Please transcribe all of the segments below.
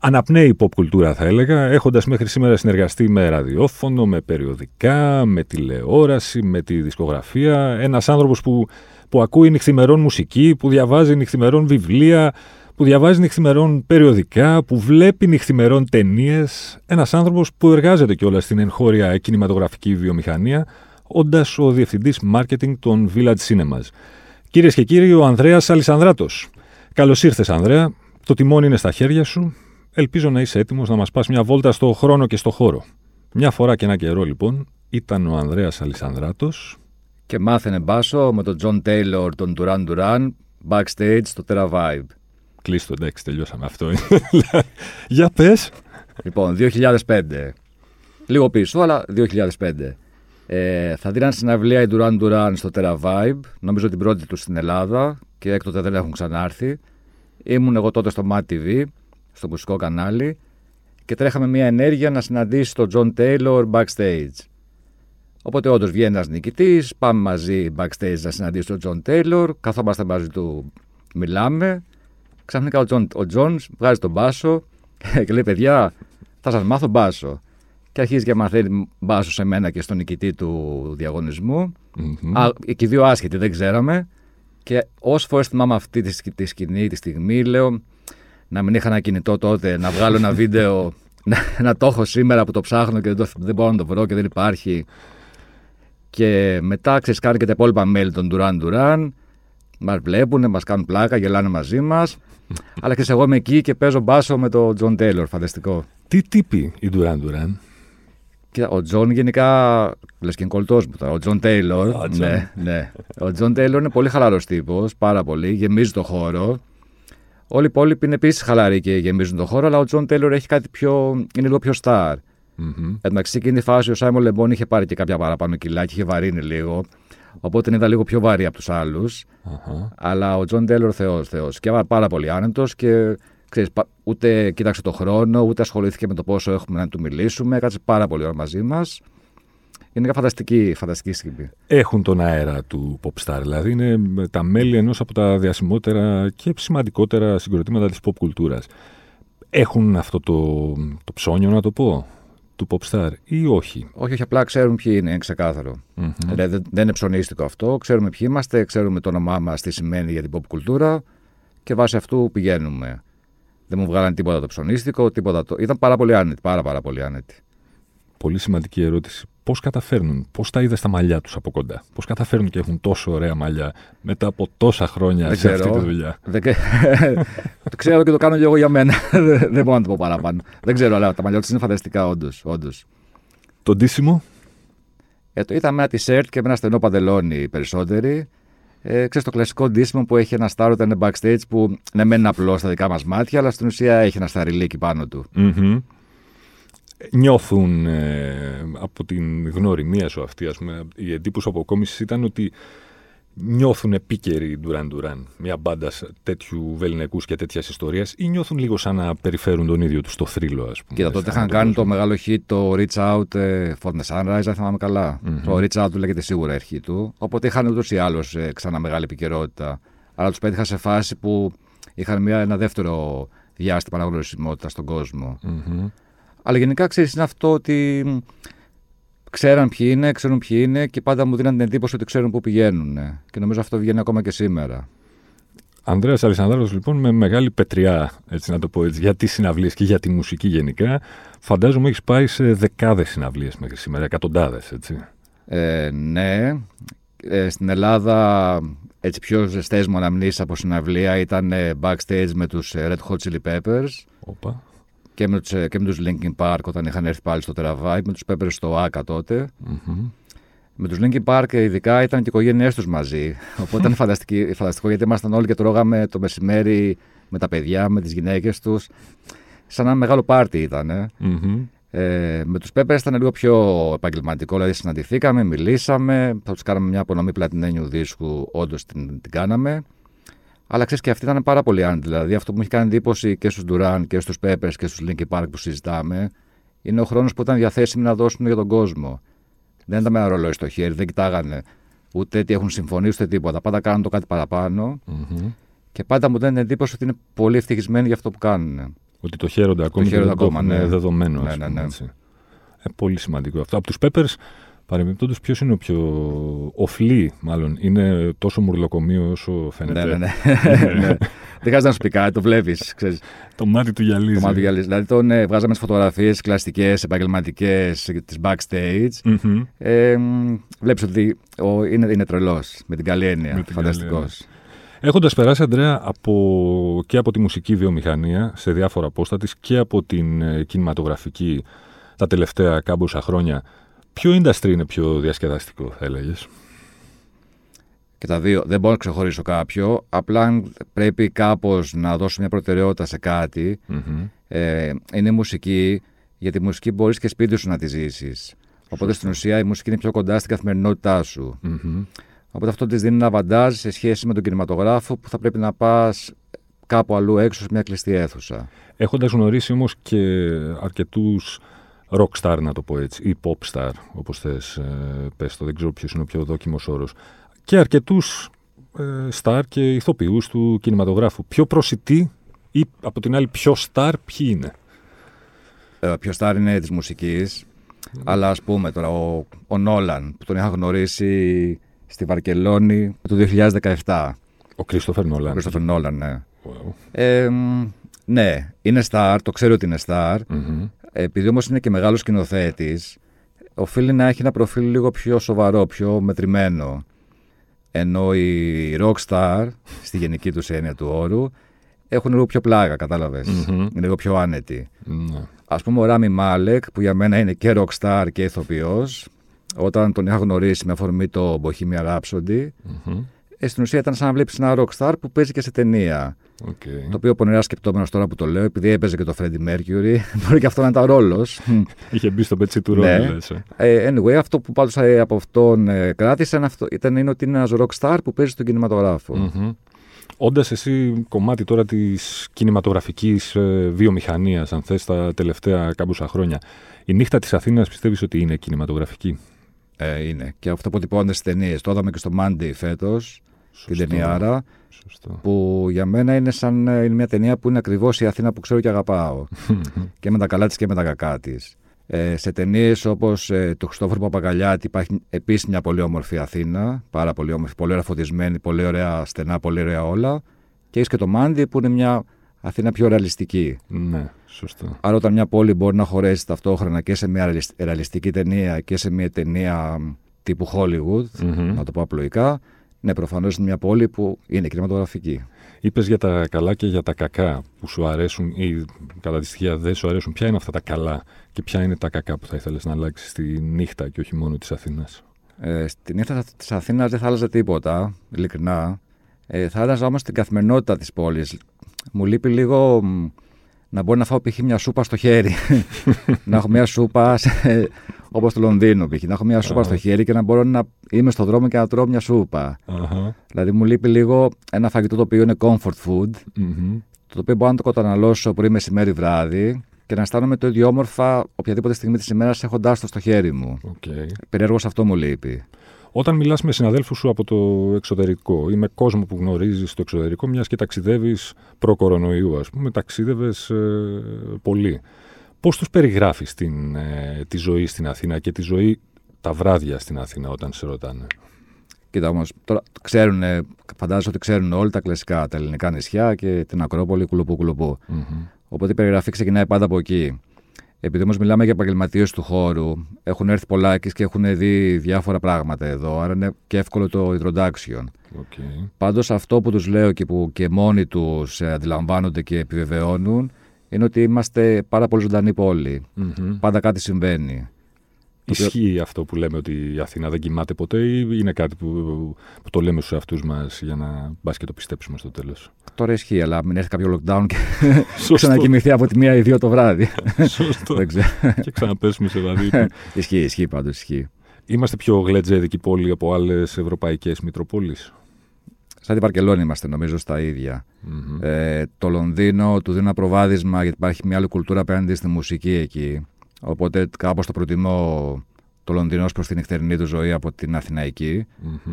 αναπνέει pop κουλτούρα θα έλεγα, έχοντας μέχρι σήμερα συνεργαστεί με ραδιόφωνο, με περιοδικά, με τηλεόραση, με τη δισκογραφία. Ένας άνθρωπος που, που ακούει νυχθημερών μουσική, που διαβάζει νυχθημερών βιβλία, που διαβάζει νυχθημερών περιοδικά, που βλέπει νυχθημερών ταινίες. Ένας άνθρωπος που εργάζεται κιόλας στην εγχώρια κινηματογραφική βιομηχανία, όντας ο διευθυντής marketing των Village Cinemas. Κυρίες και κύριοι, ο Ανδρέας Αλισανδράτος. Καλώς ήρθες, Ανδρέα. Το τιμόνι είναι στα χέρια σου. Ελπίζω να είσαι έτοιμος να μας πας μια βόλτα στο χρόνο και στο χώρο. Μια φορά και ένα καιρό, λοιπόν, ήταν ο Ανδρέας Αλισανδράτος. Και μάθαινε μπάσο με τον Τζον Τέιλορ, των Duran Duran, backstage στο Terra Vibe. Κλείστο, εντάξει, τελειώσαμε αυτό. Για πες. Λοιπόν, 2005. Λίγο πίσω, αλλά 2005. Ε, θα δίναν συναυλία οι Duran Duran στο Terra Vibe, νομίζω την πρώτη τους στην Ελλάδα και έκτοτε δεν έχουν ξανάρθει. Ήμουν εγώ τότε στο Mad TV στο μουσικό κανάλι και τρέχαμε μια ενέργεια να συναντήσει τον Τζον Τέιλορ backstage. Οπότε όντως βγαίνει ένας νικητής, πάμε μαζί backstage να συναντήσουμε τον Τζον Τέιλορ, καθόμαστε μαζί του, μιλάμε. Ξαφνικά ο Τζον ο Τζόνς βγάζει τον μπάσο και λέει: Παιδιά, θα σας μάθω μπάσο. Και αρχίζει και μαθαίνει μπάσο σε μένα και στον νικητή του διαγωνισμού. Mm-hmm. και οι δύο άσχετοι, δεν ξέραμε. Και όσες φορές θυμάμαι αυτή τη σκηνή, τη στιγμή, λέω: να μην είχα ένα κινητό τότε, να βγάλω ένα βίντεο, να, να το έχω σήμερα που το ψάχνω και δεν, το, δεν μπορώ να το βρω και δεν υπάρχει. Και μετά ξέρεις, και τα υπόλοιπα μέλη των Duran Duran. Μας βλέπουν, μας κάνουν πλάκα, γελάνε μαζί μας. Αλλά και εγώ είμαι εκεί και παίζω μπάσο με τον Τζον Τέιλορ. Φανταστικό. Τι τύποι οι Duran Duran; Κοίτα, ο Τζον γενικά. Λες και είναι κολλητός μου τώρα. Ο Τζον Τέιλορ. Ναι, ναι. Ο Τζον Τέιλορ είναι πολύ χαλαρός τύπος. Πάρα πολύ. Γεμίζει το χώρο. Όλοι οι υπόλοιποι είναι επίσης χαλαροί και γεμίζουν τον χώρο, αλλά ο Τζον Τέιλορ έχει κάτι πιο. είναι λίγο πιο star. Mm-hmm. Εν μεταξύ, εκείνη τη φάση ο Σάιμον Λεμπόν είχε πάρει και κάποια παραπάνω κιλά και είχε βαρύνει λίγο. Οπότε είναι λίγο πιο βαρύ από τους άλλους. Uh-huh. Αλλά ο Τζον Τέιλορ Θεός, Θεός. Και πάρα πολύ άνετος και ξέρεις, ούτε κοίταξε το χρόνο, ούτε ασχολήθηκε με το πόσο έχουμε να του μιλήσουμε. Κάτσε πάρα πολύ ώρα μαζί μας. Είναι μια φανταστική, φανταστική στιγμή. Έχουν τον αέρα του Popstar, δηλαδή είναι τα μέλη ενός από τα διασημότερα και σημαντικότερα συγκροτήματα της pop κουλτούρας. Έχουν αυτό το, το ψώνιο, να το πω, του Popstar ή όχι; Όχι, όχι, απλά ξέρουν ποιοι είναι, είναι ξεκάθαρο. Mm-hmm. Δηλαδή, δεν είναι ψωνίστικο αυτό. Ξέρουμε ποιοι είμαστε, ξέρουμε το όνομά μας, τι σημαίνει για την pop κουλτούρα και βάσει αυτού πηγαίνουμε. Δεν μου βγάλανε τίποτα το ψωνίστικο, τίποτα το. Ήταν πάρα πολύ άνετοι, πάρα, πάρα πολύ άνετοι. Πολύ σημαντική ερώτηση πώς καταφέρνουν, πώς τα είδε στα μαλλιά τους από κοντά. Πώς καταφέρνουν και έχουν τόσο ωραία μαλλιά μετά από τόσα χρόνια σε αυτή τη δουλειά. Δεν... το ξέρω και το κάνω και εγώ για μένα. Δεν μπορώ να το πω παραπάνω. Δεν ξέρω, αλλά τα μαλλιά τους είναι φανταστικά, όντως. Όντως. Το ντύσιμο; Ε, το είδα με ένα t-shirt και με ένα στενό παντελόνι οι περισσότεροι. Ε, ξέρεις το κλασικό ντύσιμο που έχει ένα στάρο όταν είναι backstage που ναι, μένει απλό στα δικά μας μάτια, αλλά στην ουσία έχει ένα σταριλίκι πάνω του. Mm-hmm νιώθουν ε, από την γνωριμία σου αυτή, ας πούμε, η εντύπωση αποκόμιση ήταν ότι νιώθουν επίκαιροι Duran Duran, μια μπάντα τέτοιου βεληνικούς και τέτοιας ιστορίας, ή νιώθουν λίγο σαν να περιφέρουν τον ίδιο τους στο θρύλο, ας πούμε. Κοίτα, τότε είχαν κάνει το μεγάλο hit το Reach Out ε, for the Sunrise, αν θυμάμαι καλά. Mm-hmm. Το Reach Out του λέγεται σίγουρα αρχή του. Οπότε είχαν ούτως ή άλλως ε, ξανά μεγάλη επικαιρότητα. Αλλά τους πέτυχα σε φάση που είχαν μια, ένα δεύτερο διάστημα αναγνωρισιμότητας στον κόσμο. Mm-hmm. Αλλά γενικά ξέρεις, είναι αυτό ότι ξέραν ποιοι είναι, ξέρουν ποιοι είναι και πάντα μου δίναν την εντύπωση ότι ξέρουν πού πηγαίνουν. Και νομίζω αυτό βγαίνει ακόμα και σήμερα. Ανδρέας Αλισανδράτος λοιπόν με μεγάλη πετριά, έτσι να το πω έτσι, για τις συναυλίες και για τη μουσική γενικά. Φαντάζομαι έχεις πάει σε δεκάδες συναυλίες μέχρι σήμερα, εκατοντάδες, έτσι. Ε, ναι. Ε, στην Ελλάδα έτσι πιο ζεστές μου αναμνήσεις από συναυλία ήταν backstage με τους Red Hot Chili Peppers. Οπα και με, τους, ε, και με τους Linkin Park όταν είχαν έρθει πάλι στο Terra με τους Peppers στο ΆΚΑ τότε. Mm-hmm. Με τους Linkin Park ειδικά ήταν και οι οικογένειές τους μαζί. Οπότε ήταν φανταστικό γιατί ήμασταν όλοι και τρώγαμε το μεσημέρι με τα παιδιά, με τις γυναίκες τους. Σαν ένα μεγάλο πάρτι ήταν. Mm-hmm. Ε, με τους Peppers ήταν λίγο πιο επαγγελματικό, δηλαδή συναντηθήκαμε, μιλήσαμε, θα τους κάναμε μια απονομή πλατινένιου δίσκου, όντως την, την κάναμε. Αλλά ξέρεις και αυτή ήταν πάρα πολύ άνετη. Δηλαδή αυτό που μου έχει κάνει εντύπωση και στους Duran και στους Peppers και στους Linkin Park που συζητάμε, είναι ο χρόνος που ήταν διαθέσιμοι να δώσουν για τον κόσμο. Δεν ήταν με ένα ρολόι στο χέρι, δεν κοιτάγανε ούτε τι έχουν συμφωνήσει ούτε τίποτα. Πάντα κάνουν το κάτι παραπάνω. Μμμ. Και πάντα μου δίνει εντύπωση ότι είναι πολύ ευτυχισμένοι για αυτό που κάνουν. Ότι το χαίρονται ακόμη Το χαίρονται και δεν ακόμα, το έχουν ναι. δεδομένο. Ναι, ας ναι, πούμε, ναι. έτσι. Ε, πολύ σημαντικό αυτό. Από τους Peppers, παρεμπιπτόντως, ποιος είναι ο πιο. Ο Φλή, μάλλον. Είναι τόσο μουρλοκομείο όσο φαίνεται; Ναι, ναι, ναι. ναι. Δεν χρειάζεται να σου πει κάτι, το βλέπεις. Το μάτι του γυαλίζει. Το μάτι γυαλίζει. Δηλαδή τον ε, βγάζαμε τι φωτογραφίες κλασικές, επαγγελματικές της backstage. Μμμ. Ε, Βλέπεις ότι ο, είναι, είναι τρελός με την καλή έννοια. Με την Φανταστικός. καλή Έχοντας περάσει, Αντρέα, από, και από τη μουσική βιομηχανία σε διάφορα πόστα της και από την ε, κινηματογραφική τα τελευταία κάμποσα χρόνια, ποιο industry είναι πιο διασκεδαστικό, θα έλεγες; Και τα δύο. Δεν μπορώ να ξεχωρίσω κάποιο. Απλά αν πρέπει κάπως να δώσω μια προτεραιότητα σε κάτι. Μμμ. Ε, είναι η μουσική, γιατί η μουσική μπορείς και σπίτι σου να τη ζήσεις. Οπότε στην ουσία η μουσική είναι πιο κοντά στην καθημερινότητά σου. Μμμ. Οπότε αυτό της δίνει ένα βαντάζ σε σχέση με τον κινηματογράφο που θα πρέπει να πας κάπου αλλού έξω σε μια κλειστή αίθουσα. Έχοντας γνωρίσει όμως και αρκετούς rockstar, να το πω έτσι, ή pop star, όπως θες ε, πες το, δεν ξέρω ποιος είναι ο πιο δόκιμος όρος, και αρκετούς ε, star και ηθοποιούς του κινηματογράφου. Πιο προσιτοί ή από την άλλη πιο star ποιοι είναι; Ε, ποιο στάρ είναι της μουσικής. Αλλά ας πούμε τώρα, ο, ο Νόλαν που τον είχα γνωρίσει στη Βαρκελόνη το 2017. Ο Κρίστοφερ Ο Νόλαν. Κρίστοφερ Νόλαν, ναι. Wow. Ε, μ, ναι, είναι star, το ξέρω ότι είναι star. Μμμ. Επειδή όμως είναι και μεγάλος σκηνοθέτης, οφείλει να έχει ένα προφίλ λίγο πιο σοβαρό, πιο μετρημένο. Ενώ οι rockstar, στη γενική τους έννοια του όρου, έχουν λίγο πιο πλάγα, κατάλαβες. Μμμ. Είναι λίγο πιο άνετοι. Ναι. Α πούμε, ο Ράμι Μάλεκ, που για μένα είναι και rockstar και ηθοποιός, όταν τον είχα γνωρίσει με αφορμή το Bohemian Rhapsody, Μμμ. Ε, στην ουσία ήταν σαν να βλέπεις ένα rockstar που παίζει και σε ταινία. Οκ. Το οποίο πονηρά σκεπτόμενος τώρα που το λέω, επειδή έπαιζε και τον Freddie Mercury, μπορεί και αυτό να ήταν ρόλος. Είχε μπει στο πετσί του Ναι. ρόλου, λες, ε. Ε, anyway, αυτό που πάντως από αυτόν ε, κράτησα είναι αυτό, ήταν είναι ότι είναι ένας rockstar που παίζει στον κινηματογράφο. Μμμ. Όντας εσύ κομμάτι τώρα της κινηματογραφικής ε, βιομηχανίας, αν θες, τα τελευταία κάμποσα χρόνια, η νύχτα της Αθήνας πιστεύεις ότι είναι κινηματογραφική; Ε, είναι. Και αυτό που τυπώνεται στις ταινίες. Το είδαμε και στο Monday φέτος, την Σωστό. ταινιάρα. Σωστό. που για μένα είναι σαν ε, είναι μια ταινία που είναι ακριβώς η Αθήνα που ξέρω και αγαπάω. και με τα καλά της και με τα κακά της. Ε, σε ταινίες όπως ε, του Χριστόφορου Παπαγκαλιάτη υπάρχει επίσης μια πολύ όμορφη Αθήνα. Πάρα πολύ όμορφη, πολύ ωραία φωτισμένη, πολύ ωραία στενά, πολύ ωραία όλα. Και έχεις και το Μάντι που είναι μια Αθήνα πιο ρεαλιστική. ναι, σωστό. Άρα, όταν μια πόλη μπορεί να χωρέσει ταυτόχρονα και σε μια ρεαλισ- ρεαλιστική ταινία και σε μια ταινία μ, τύπου Hollywood, Μμμ. να το πω απλοϊκά, ναι, προφανώς είναι μια πόλη που είναι κινηματογραφική. Είπες για τα καλά και για τα κακά που σου αρέσουν ή κατά τη στοιχεία δεν σου αρέσουν. Ποια είναι αυτά τα καλά και ποια είναι τα κακά που θα ήθελες να αλλάξεις στη νύχτα και όχι μόνο της Αθήνας; Ε, στη νύχτα της Αθήνας δεν θα άλλαζε τίποτα, ειλικρινά. Ε, θα άλλαζα όμως την καθημερινότητα της πόλης. Μου λείπει λίγο μ, να μπορώ να φάω π.χ. μια σούπα στο χέρι. να έχω μια σούπα όπως στο Λονδίνο π.χ. Να έχω μια σούπα Α. στο χέρι και να μπορώ να είμαι στο δρόμο και να τρώω μια σούπα. Αχα. Δηλαδή μου λείπει λίγο ένα φαγητό το οποίο είναι comfort food, Μμμ. το οποίο μπορώ να το καταναλώσω πρωί, μεσημέρι, βράδυ και να αισθάνομαι το ίδιο όμορφα οποιαδήποτε στιγμή της ημέρας έχοντάς το στο χέρι μου. Οκ. Περιέργως αυτό μου λείπει. Όταν μιλάς με συναδέλφους σου από το εξωτερικό ή με κόσμο που γνωρίζεις στο εξωτερικό, μιας και ταξιδεύεις προ-κορονοϊού, ας πούμε, ταξίδευες πολύ. Πώς τους περιγράφεις ε, τη ζωή στην Αθήνα και τη ζωή τα βράδια στην Αθήνα όταν σε ρωτάνε; Κοίτα όμως, τώρα ξέρουν, φαντάζομαι ότι ξέρουν όλα τα κλασικά, τα ελληνικά νησιά και την Ακρόπολη κουλουπού κουλουπού. Μμμ. Οπότε η περιγραφή ξεκινάει πάντα από εκεί. Επειδή όμως μιλάμε για επαγγελματίες του χώρου, έχουν έρθει πολλάκις και έχουν δει διάφορα πράγματα εδώ, άρα είναι και εύκολο το introduction. OK. Πάντως αυτό που τους λέω και που και μόνοι τους αντιλαμβάνονται και επιβεβαιώνουν είναι ότι είμαστε πάρα πολύ ζωντανή πόλη. Μμμ. Πάντα κάτι συμβαίνει. Ισχύει αυτό που λέμε ότι η Αθήνα δεν κοιμάται ποτέ ή είναι κάτι που, που το λέμε στους εαυτούς μας για να μπας και το πιστέψουμε στο τέλος; Τώρα ισχύει, αλλά μην έρθει κάποιο lockdown και ξανακοιμηθεί από τη μία ή δύο το βράδυ. Σωστό. και ξαναπέσουμε σε βαδί. ισχύει, ισχύει πάντως, ισχύει. Είμαστε πιο γλετζέδικη πόλη από άλλες ευρωπαϊκές μητροπόλεις; Σαν την Βαρκελόνη είμαστε νομίζω στα ίδια. Ε, το Λονδίνο του δίνει ένα προβάδισμα γιατί υπάρχει μια άλλη κουλτούρα απέναντι στη μουσική εκεί. Οπότε κάπως το προτιμώ το Λονδίνο προς την νυχτερινή του ζωή από την αθηναικη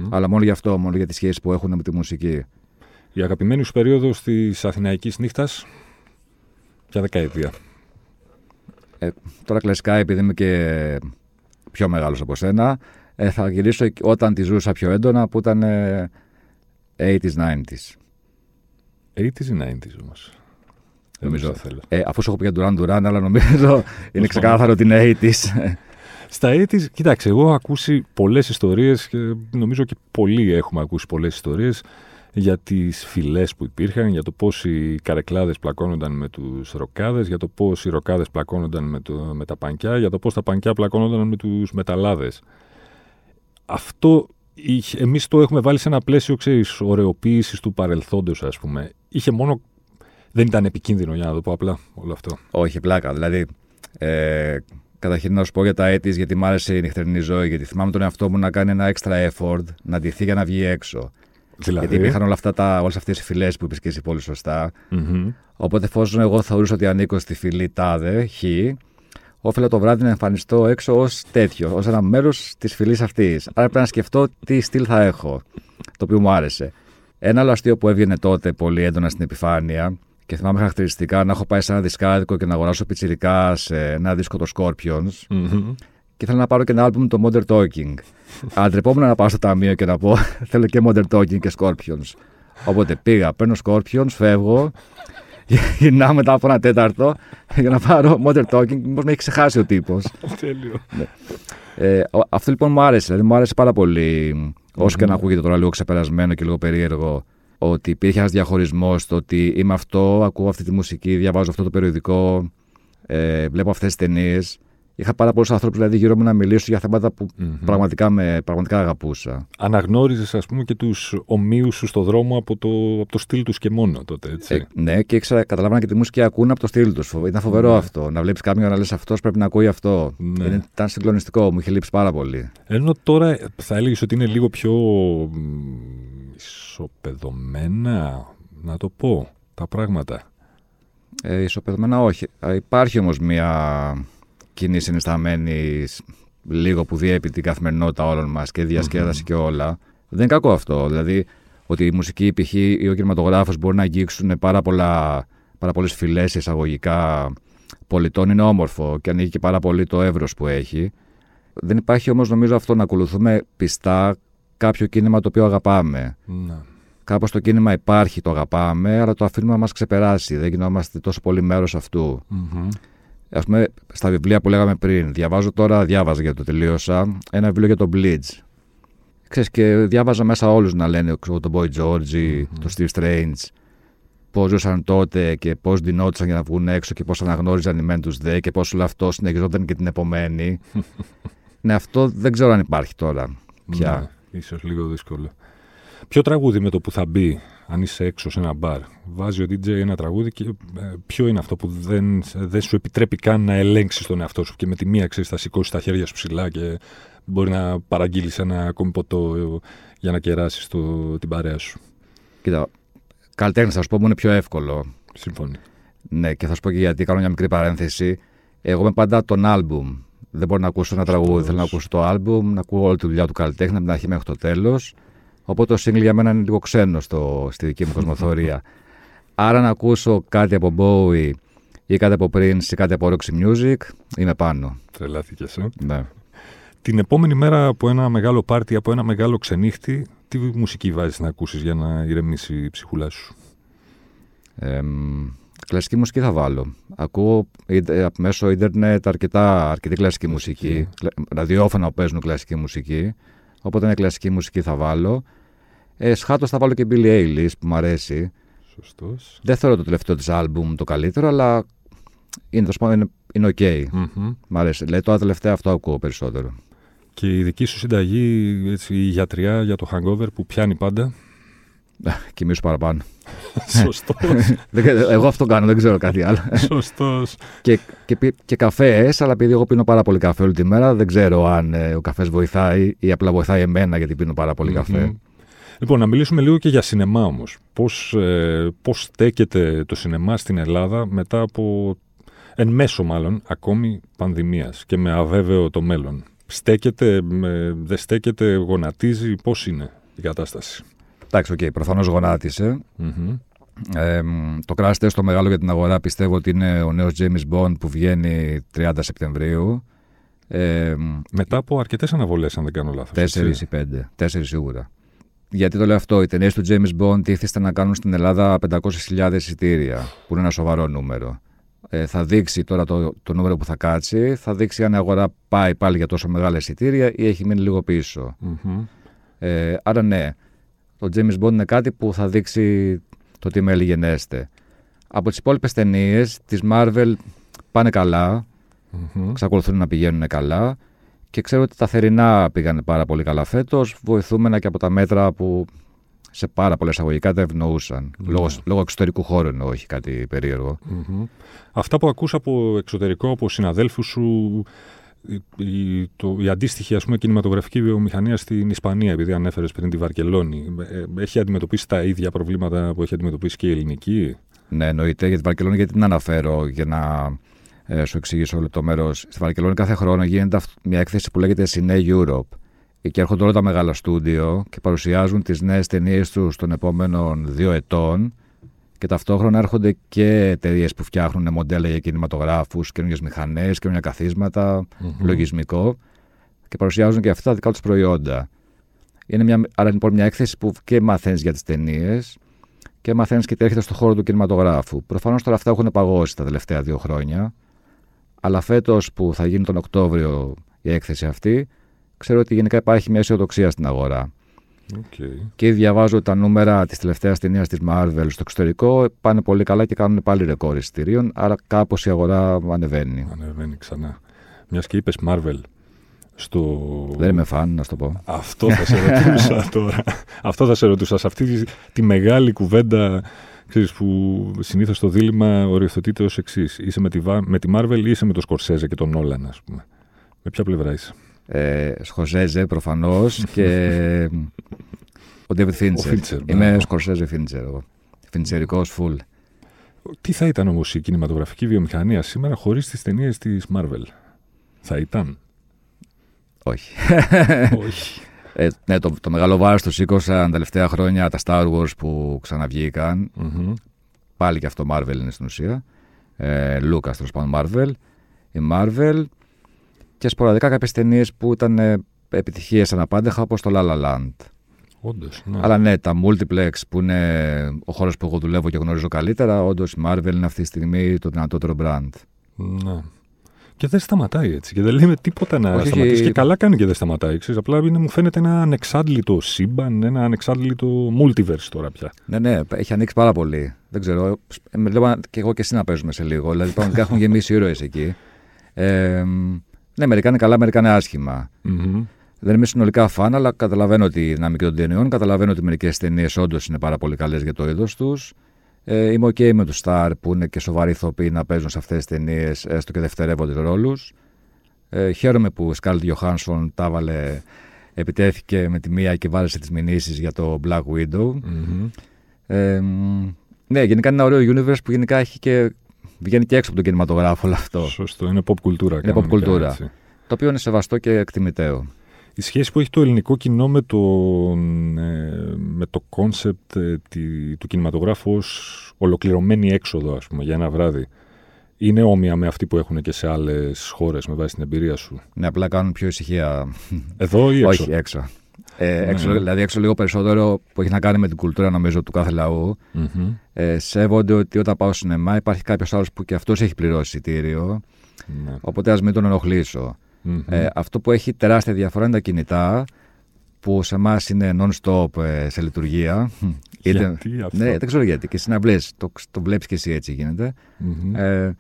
Αλλά μόνο γι' αυτό, μόνο για τις σχέσεις που έχουν με τη μουσική. Η αγαπημένη σου περίοδος της Αθηναϊκής νύχτας, ποια δεκαετία; Ε, τώρα κλασικά, επειδή είμαι και πιο μεγάλος από σένα, ε, θα γυρίσω όταν τη ζούσα πιο έντονα που ήταν ε, 80s, 90s. 80s ή 90s όμως; Νομίζω. Θέλω. Ε, αφού σου έχω πει για Duran Duran, αλλά νομίζω είναι ξεκάθαρο ότι είναι 80s. Στα 80s, κοίταξε, εγώ έχω ακούσει πολλές ιστορίες και νομίζω και πολλοί έχουμε ακούσει πολλές ιστορίες για τις φυλές που υπήρχαν, για το πώς οι καρεκλάδες πλακώνονταν με τους ροκάδες, για το πώς οι ροκάδες πλακώνονταν με, το, με τα πανκιά, για το πώς τα πανκιά πλακώνονταν με τους μεταλλάδες. Αυτό Εμείς το έχουμε βάλει σε ένα πλαίσιο, ξέρεις, ωρεοποίηση του παρελθόντος, ας πούμε. Είχε μόνο. Δεν ήταν επικίνδυνο, για να το πω απλά, όλο αυτό. Όχι, πλάκα. Δηλαδή, ε, καταρχήν να σου πω για τα έτη, γιατί μ' άρεσε η νυχτερινή ζωή, γιατί θυμάμαι τον εαυτό μου να κάνει ένα extra effort, να ντυθεί για να βγει έξω. Δηλαδή... Γιατί υπήρχαν όλα αυτά τα, όλες αυτές οι φυλές που είπες και εσύ πολύ σωστά. Mm-hmm. Οπότε εφόσον εγώ θεωρούσα ότι ανήκω στη φυλή τάδε, χ, όφελα το βράδυ να εμφανιστώ έξω ως τέτοιο, ως ένα μέρος της φυλής αυτής. Άρα πρέπει να σκεφτώ τι στυλ θα έχω, το οποίο μου άρεσε. Ένα άλλο αστείο που έβγαινε τότε πολύ έντονα στην επιφάνεια και θυμάμαι χαρακτηριστικά να έχω πάει σε ένα δισκάδικο και να αγοράσω πιτσιρικά σε ένα δίσκο το Scorpions. Mm-hmm. Και ήθελα να πάρω και ένα άλμπουμ το Modern Talking. Αλλά να πάω στο ταμείο και να πω θέλω και Modern Talking και Scorpions. Οπότε πήγα, παίρνω Scorpions, φεύγω γυρνάω μετά από ένα τέταρτο για να πάρω Modern Talking. Μήπως με έχει ξεχάσει ο τύπος. Τέλειο. Ναι. Ε, αυτό λοιπόν μου άρεσε. Δηλαδή μου άρεσε πάρα πολύ, όσο και να ακούγεται τώρα λίγο ξεπερασμένο και λίγο περίεργο, ότι υπήρχε ένας διαχωρισμός στο ότι είμαι αυτό, ακούω αυτή τη μουσική, διαβάζω αυτό το περιοδικό, ε, βλέπω αυτές τις ταινίες είχα πάρα πολλούς ανθρώπους δηλαδή, γύρω μου να μιλήσω για θέματα που mm-hmm. πραγματικά, με, πραγματικά αγαπούσα. Αναγνώριζες, ας πούμε, και τους ομοίους σου στο δρόμο από το, από το στυλ τους και μόνο τότε, έτσι. Ε, ναι, και ήξερα, καταλάβανα και τη μουσική ακούνε από το στυλ τους. Ήταν φοβερό ναι. αυτό. Να βλέπεις κάποιον να λες αυτός πρέπει να ακούει αυτό. Ναι. Ήταν συγκλονιστικό, μου είχε λείψει πάρα πολύ. Ενώ τώρα θα έλεγες ότι είναι λίγο πιο ισοπεδωμένα, να το πω, τα πράγματα. Ε, ισοπεδωμένα όχι. Υπάρχει όμως μια κοινή συνισταμένη λίγο που διέπει την καθημερινότητα όλων μας και διασκέδαση mm-hmm. και όλα. Δεν είναι κακό αυτό. Δηλαδή ότι η μουσική π.χ. ή ο κινηματογράφος μπορεί να αγγίξουν πάρα, πολλά, πάρα πολλές φυλές εισαγωγικά πολιτών είναι όμορφο και ανοίγει και πάρα πολύ το εύρος που έχει. Δεν υπάρχει όμως νομίζω αυτό να ακολουθούμε πιστά κάποιο κίνημα το οποίο αγαπάμε. Ναι. Κάπως το κίνημα υπάρχει, το αγαπάμε, αλλά το αφήνουμε να μας ξεπεράσει. Δεν γινόμαστε τόσο πολύ μέρος αυτού. Mm-hmm. Α πούμε, στα βιβλία που λέγαμε πριν, διαβάζω τώρα, διάβαζα για το τελείωσα, ένα βιβλίο για τον Blitz. Ξέρεις, και διάβαζα μέσα όλους να λένε ξέρω, τον Boy George, mm-hmm. τον Steve Strange, πώς ζούσαν τότε και πώς δινόντουσαν για να βγουν έξω και πώς αναγνώριζαν οι μεν τους δε και πώς όλο αυτό συνεχιζόταν και την επομένη. ναι, αυτό δεν ξέρω αν υπάρχει τώρα πια. Ναι, ίσως λίγο δύσκολο. Ποιο τραγούδι με το που θα μπει αν είσαι έξω σε ένα μπαρ, βάζει ο DJ ένα τραγούδι και ε, ποιο είναι αυτό που δεν, δεν σου επιτρέπει καν να ελέγξεις τον εαυτό σου και με τη μία ξέρεις θα σηκώσεις τα χέρια σου ψηλά και μπορεί να παραγγείλεις ένα ακόμη ποτό για να κεράσεις την παρέα σου. Κοίτα, καλλιτέχνη θα σου πω μου είναι πιο εύκολο. Συμφωνεί. Ναι, και θα σου πω και γιατί κάνω μια μικρή παρένθεση. Εγώ είμαι πάντα τον άλμπουμ. Δεν μπορώ να ακούσω ένα τραγούδι. Θέλω να ακούσω το άλμπουμ, να ακούω όλη τη δουλειά του καλλιτέχνη από την αρχή μέχρι το τέλος. Οπότε το single για μένα είναι λίγο ξένο στο, στη δική μου κοσμοθορία. Άρα να ακούσω κάτι από Bowie ή κάτι από Prince ή κάτι από Roxy Music, είμαι πάνω. Τρελάθηκες, ε. Ναι. Την επόμενη μέρα από ένα μεγάλο πάρτι, από ένα μεγάλο ξενύχτη, τι μουσική βάζεις να ακούσεις για να ηρεμήσει η ψυχούλα σου; Ε, κλασική μουσική θα βάλω. Ακούω ε, μέσω ίντερνετ αρκετά, αρκετή κλασική μουσική. Ραδιόφωνα που παίζουν κλασική μουσική. Οπότε είναι κλασική μουσική θα βάλω. Ε, σχάτως θα βάλω και Billy Eilish που μου αρέσει. Σωστός. Δεν θεωρώ το τελευταίο της άλμπουμ το καλύτερο, αλλά είναι, είναι, είναι οκ. Μ' αρέσει. Δηλαδή τώρα τελευταία αυτό ακούω περισσότερο. Και η δική σου συνταγή, έτσι, η γιατριά για το hangover που πιάνει πάντα. Κοιμήσου παραπάνω. Σωστός. εγώ αυτό κάνω, δεν ξέρω κάτι άλλο. Σωστός. και, και, και καφές, αλλά επειδή εγώ πίνω πάρα πολύ καφέ όλη τη μέρα, δεν ξέρω αν ε, ο καφές βοηθάει ή απλά βοηθάει εμένα γιατί πίνω πάρα πολύ καφέ. Λοιπόν, να μιλήσουμε λίγο και για σινεμά όμως. Πώς ε, πώς στέκεται το σινεμά στην Ελλάδα μετά από. εν μέσω μάλλον ακόμη πανδημίας και με αβέβαιο το μέλλον. Στέκεται, δεν στέκεται, γονατίζει, πώς είναι η κατάσταση; Εντάξει, OK, okay, προφανώς γονάτισε. Ε, το crash test το μεγάλο για την αγορά πιστεύω ότι είναι ο νέος James Bond που βγαίνει 30 Σεπτεμβρίου. Ε, Μετά από αρκετές αναβολές, αν δεν κάνω λάθος. Τέσσερις ή πέντε. Τέσσερις σίγουρα. Γιατί το λέω αυτό, οι ταινίες του James Bond είθισται να κάνουν στην Ελλάδα 500.000 εισιτήρια, που είναι ένα σοβαρό νούμερο. Ε, θα δείξει τώρα το, το νούμερο που θα κάτσει, θα δείξει αν η αγορά πάει πάλι για τόσο μεγάλα εισιτήρια ή έχει μείνει λίγο Ε, άρα ναι, το James Bond είναι κάτι που θα δείξει το τι μέλη γενέστε. Από τις υπόλοιπες ταινίες της Marvel πάνε καλά, mm-hmm. εξακολουθούν να πηγαίνουν καλά και ξέρω ότι τα θερινά πήγαν πάρα πολύ καλά φέτος, βοηθούμενα και από τα μέτρα που σε πάρα πολλά εισαγωγικά τα ευνοούσαν. Mm. Λόγω, λόγω εξωτερικού χώρου εννοώ, όχι κάτι Αυτά που ακούς από εξωτερικό, από συναδέλφους σου, η, το, η αντίστοιχη ας πούμε, κινηματογραφική βιομηχανία στην Ισπανία, επειδή ανέφερες πριν τη Βαρκελόνη, ε, έχει αντιμετωπίσει τα ίδια προβλήματα που έχει αντιμετωπίσει και η ελληνική; Ναι, εννοείται για τη Βαρκελόνη, γιατί την αναφέρω για να ε, σου εξηγήσω λεπτομέρω. Στη Βαρκελόνη κάθε χρόνο γίνεται μια έκθεση που λέγεται Cine Europe. Και έρχονται όλα τα μεγάλα στούντιο και παρουσιάζουν τις νέες ταινίες τους των επόμενων δύο ετών και ταυτόχρονα έρχονται και εταιρείες που φτιάχνουν μοντέλα για κινηματογράφους, καινούργιες μηχανές, καινούργια καθίσματα, mm-hmm. λογισμικό και παρουσιάζουν και αυτά τα δικά τους προϊόντα. Είναι μια, άρα λοιπόν μια έκθεση που και μαθαίνεις για τις ταινίες και μαθαίνεις και τι έρχεται στον χώρο του κινηματογράφου. Προφανώς τώρα αυτά έχουν παγώσει τα τελευταία δύο χρόνια. Αλλά φέτος που θα γίνει τον Οκτώβριο η έκθεση αυτή, ξέρω ότι γενικά υπάρχει μια αισιοδοξία στην αγορά. Okay. Και διαβάζω τα νούμερα της τελευταίας ταινίας της Marvel στο εξωτερικό. Πάνε πολύ καλά και κάνουν πάλι ρεκόρ εισιτηρίων. Άρα κάπως η αγορά ανεβαίνει. Ανεβαίνει ξανά. Μιας και είπες Marvel. Στο... Δεν είμαι φαν, να σου το πω. Αυτό θα σε ρωτούσα τώρα. Αυτό θα σε ρωτούσα. Σε αυτή τη, μεγάλη κουβέντα ξέρεις, που συνήθως το δίλημα οριοθετείται ως εξής. Είσαι με τη, με τη Marvel ή είσαι με το Σκορσέζε και τον Νόλαν, ας πούμε. Με ποια πλευρά είσαι; Ε, Σκορσέζε προφανώς και ο David Fincher. Είμαι Σκορσέζε Fincher. Φιντσερικό full. Τι θα ήταν όμως η κινηματογραφική βιομηχανία σήμερα χωρίς τις ταινίες της Marvel; Θα ήταν; Όχι. Όχι. Ε, ναι, το, το μεγάλο βάρος το σήκωσαν τα τελευταία χρόνια τα Star Wars που ξαναβγηκαν Πάλι και αυτό Marvel είναι στην ουσία. Ε, Lucas, τέλος πάντων Marvel. Η Marvel και σποραδικά κάποιες ταινίες που ήταν ε, επιτυχίες αναπάντεχα όπως το La La Land. Όντως, ναι. Αλλά ναι, τα multiplex που είναι ο χώρος που εγώ δουλεύω και γνωρίζω καλύτερα, όντως η Marvel είναι αυτή τη στιγμή το δυνατότερο brand. Ναι. Και δεν σταματάει έτσι. Και δεν λέμε τίποτα να Όχι, σταματήσει. Και καλά κάνει και δεν σταματάει. Ξέρεις, απλά είναι, μου φαίνεται ένα ανεξάντλητο σύμπαν, ένα ανεξάντλητο multiverse τώρα πια. Ναι, ναι, έχει ανοίξει πάρα πολύ. Δεν ξέρω. Με βλέπω και εγώ και εσύ να παίζουμε σε λίγο. Δηλαδή, πραγματικά έχουν γεμίσει ήρωες εκεί. Ε, ναι, μερικά είναι καλά, μερικά είναι άσχημα. Mm-hmm. Δεν είμαι συνολικά φαν, αλλά καταλαβαίνω τη δυναμική των ταινιών. Καταλαβαίνω ότι μερικές ταινίες όντως είναι πάρα πολύ καλές για το είδος τους. Ε, είμαι OK με του Star που είναι και σοβαροί ηθοποιοί να παίζουν σε αυτές τις ταινίες, έστω και δευτερεύοντες ρόλους. Ε, χαίρομαι που η Scarlett Johansson τα βάλε, επιτέθηκε με τη μία και βάλεσε τις μηνύσεις για το Black Widow. Mm-hmm. Ε, ναι, γενικά είναι ένα ωραίο universe που γενικά έχει και βγαίνει και έξω από τον κινηματογράφο όλο αυτό. Σωστό, είναι pop κουλτούρα. Είναι pop κουλτούρα. Το οποίο είναι σεβαστό και εκτιμητέο. Η σχέση που έχει το ελληνικό κοινό με το, ε, με το κόνσεπτ ε, του κινηματογράφου ως ολοκληρωμένη έξοδο, ας πούμε, για ένα βράδυ. Είναι όμοια με αυτή που έχουν και σε άλλες χώρες με βάση την εμπειρία σου; Ναι, απλά κάνουν πιο ησυχία. Εδώ ή έξω; Όχι, έξω. Ε, ναι. έξω, δηλαδή έξω λίγο περισσότερο που έχει να κάνει με την κουλτούρα νομίζω του κάθε λαού. Mm-hmm. Ε, σέβονται ότι όταν πάω στο σινεμά υπάρχει κάποιος άλλος που και αυτός έχει πληρώσει εισιτήριο. Ναι. Οπότε ας μην τον ενοχλήσω. Mm-hmm. Ε, αυτό που έχει τεράστια διαφορά είναι τα κινητά που σε εμάς είναι non-stop ε, σε λειτουργία. Γιατί αυτό; Ναι, δεν ξέρω γιατί. Και συναυλίε το, το βλέπεις και εσύ έτσι γίνεται. Mm-hmm.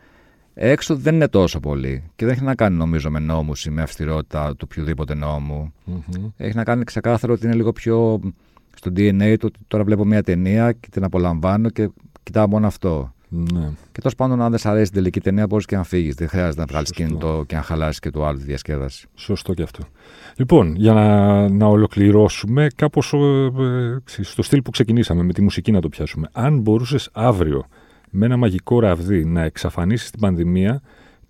Ε, Έξω δεν είναι τόσο πολύ. Και δεν έχει να κάνει νομίζω με νόμους ή με αυστηρότητα του οποιοδήποτε νόμου. Μμμ. Έχει να κάνει ξεκάθαρο ότι είναι λίγο πιο στο DNA του ότι τώρα βλέπω μια ταινία και την απολαμβάνω και κοιτάω μόνο αυτό. Ναι. Και τόσο πάντων, αν δεν σ' αρέσει την τελική ταινία, μπορείς και να φύγεις. Δεν χρειάζεται να βγάλεις Σωστό. κινητό και να χαλάσεις και το άλλο τη διασκέδαση. Σωστό και αυτό. Λοιπόν, για να, να ολοκληρώσουμε, κάπως στο στυλ που ξεκινήσαμε, με τη μουσική να το πιάσουμε. Αν μπορούσες αύριο με ένα μαγικό ραβδί να εξαφανίσεις την πανδημία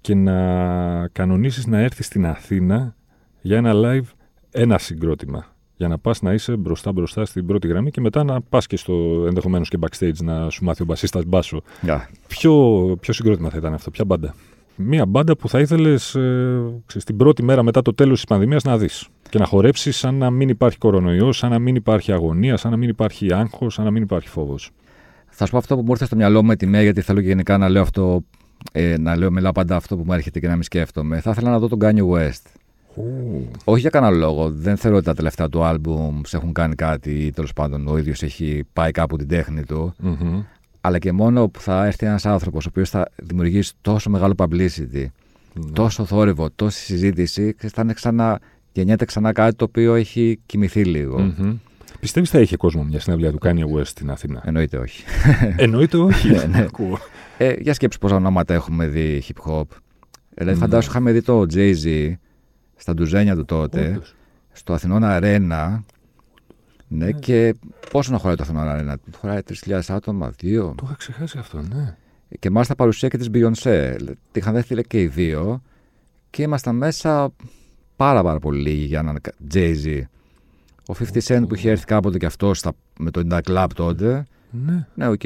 και να κανονίσεις να έρθεις στην Αθήνα για ένα live, ένα συγκρότημα. Για να πας να είσαι μπροστά μπροστά στην πρώτη γραμμή και μετά να πας και στο ενδεχομένως και backstage να σου μάθει ο μπασίστας μπάσο. Yeah. Ποιο, ποιο συγκρότημα θα ήταν αυτό, ποια μπάντα; Μία μπάντα που θα ήθελες ε, την πρώτη μέρα μετά το τέλος της πανδημίας να δεις. Και να χορέψεις σαν να μην υπάρχει κορονοϊός, σαν να μην υπάρχει αγωνία, σαν να μην υπάρχει άγχος, σαν να μην υπάρχει φόβος. Θα σου πω αυτό που μου ήρθε στο μυαλό μου με τη μία, γιατί θέλω και γενικά να λέω αυτό. Ε, να λέω, μιλάω πάντα αυτό που μου έρχεται και να μην σκέφτομαι. Θα ήθελα να δω τον Kanye West. Όχι για κανένα λόγο. Δεν θεωρώ ότι τα τελευταία του άλμπουμς έχουν κάνει κάτι ή τέλος πάντων ο ίδιος έχει πάει κάπου την τέχνη του. Μμμ. Αλλά και μόνο που θα έρθει ένας άνθρωπος ο οποίος θα δημιουργήσει τόσο μεγάλο publicity, τόσο θόρυβο, τόση συζήτηση, και θα είναι ξανά, γεννιέται ξανά κάτι το οποίο έχει κοιμηθεί λίγο. Μμμ. Πιστεύεις θα είχε κόσμο μια συναυλία του Kanye West στην Αθήνα; Εννοείται όχι. Εννοείται όχι; Ναι, ναι. Ακούω. Ε, για σκέψου πόσα ονόματα έχουμε δει hip hop. Δηλαδή, Ναι. φαντάσου είχαμε δει το Jay-Z στα ντουζένια του τότε, Όντως. στο Αθηνών Αρένα. Ναι, και πόσο να χωράει το Αθηνών Αρένα, χωράει 3.000 άτομα, δύο; Το είχα ξεχάσει αυτό, ναι. Και μάλιστα παρουσία και της Beyoncé. Τη είχαν δεχτεί λέει, και οι δύο. Και ήμασταν μέσα πάρα πάρα πολύ λίγοι για έναν Jay-Z. Ο 50 Cent που είχε έρθει κάποτε και αυτός με το In Da Club τότε. Ναι. Ναι, OK,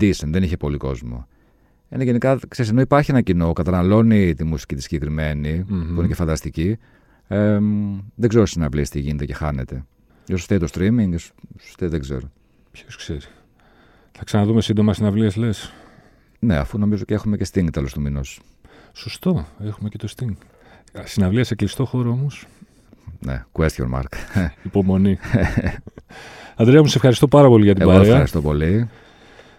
decent, δεν είχε πολύ κόσμο. Είναι γενικά, ξέρεις, ενώ υπάρχει ένα κοινό, καταναλώνει τη μουσική τη συγκεκριμένη Μμμ. που είναι και φανταστική. Ε, μ, δεν ξέρω στις συναυλίες τι γίνεται και χάνεται. Ίσως φταίει το streaming, ίσως φταίει, δεν ξέρω. Ποιος ξέρει. Θα ξαναδούμε σύντομα συναυλίες, λες. Ναι, αφού νομίζω και έχουμε και Sting τέλος του μηνός. Σωστό. Έχουμε και το Sting. Συναυλία σε κλειστό χώρο όμως. Ναι, question mark. Υπομονή. Αντρέα μου, σε ευχαριστώ πάρα πολύ για την Εγώ παρέα. ευχαριστώ πολύ.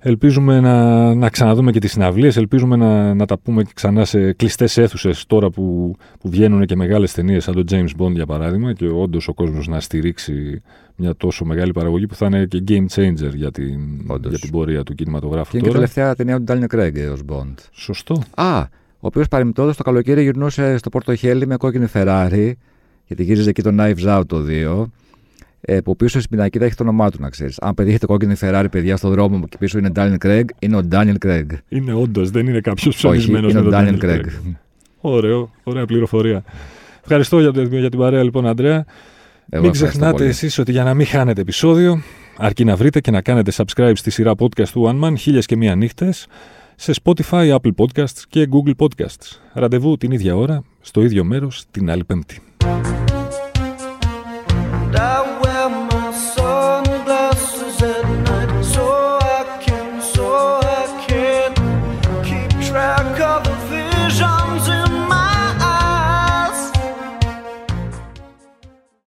Ελπίζουμε να, να ξαναδούμε και τις συναυλίες, ελπίζουμε να, να τα πούμε και ξανά σε κλειστές αίθουσες τώρα που, που βγαίνουν και μεγάλες ταινίες σαν το James Bond για παράδειγμα και όντως ο κόσμος να στηρίξει μια τόσο μεγάλη παραγωγή που θα είναι και game changer για την, Όντως. για την πορεία του κινηματογράφου Και είναι και η τώρα. τελευταία ταινία του Daniel Craig ω Bond. Σωστό. Α, ο οποίος παρεμπιπτόντω το καλοκαίρι γυρνούσε στο Πόρτο Χέλη με κόκκινη Ferrari, γιατί γύριζε εκεί το Knives Out το 2. Ε, που πίσω στην πινακίδα έχει το όνομά του, να ξέρεις. Αν πετύχετε κόκκινη Ferrari, παιδιά, στον δρόμο μου και πίσω είναι Daniel Craig, είναι ο Daniel Craig. Είναι όντως, δεν είναι κάποιος Όχι, ψωνισμένο είναι με ο τον Daniel Daniel Craig. Craig. Ωραίο, ωραία πληροφορία. Ευχαριστώ για, το- για την παρέα λοιπόν, Αντρέα. Εγώ μην ευχαριστώ ξεχνάτε πολύ. εσείς ότι για να μην χάνετε επεισόδιο, αρκεί να βρείτε και να κάνετε subscribe στη σειρά podcast του One Man χίλιες και μία νύχτες σε Spotify, Apple Podcasts και Google Podcasts. Ραντεβού την ίδια ώρα, στο ίδιο μέρος, την άλλη πέμπτη. And I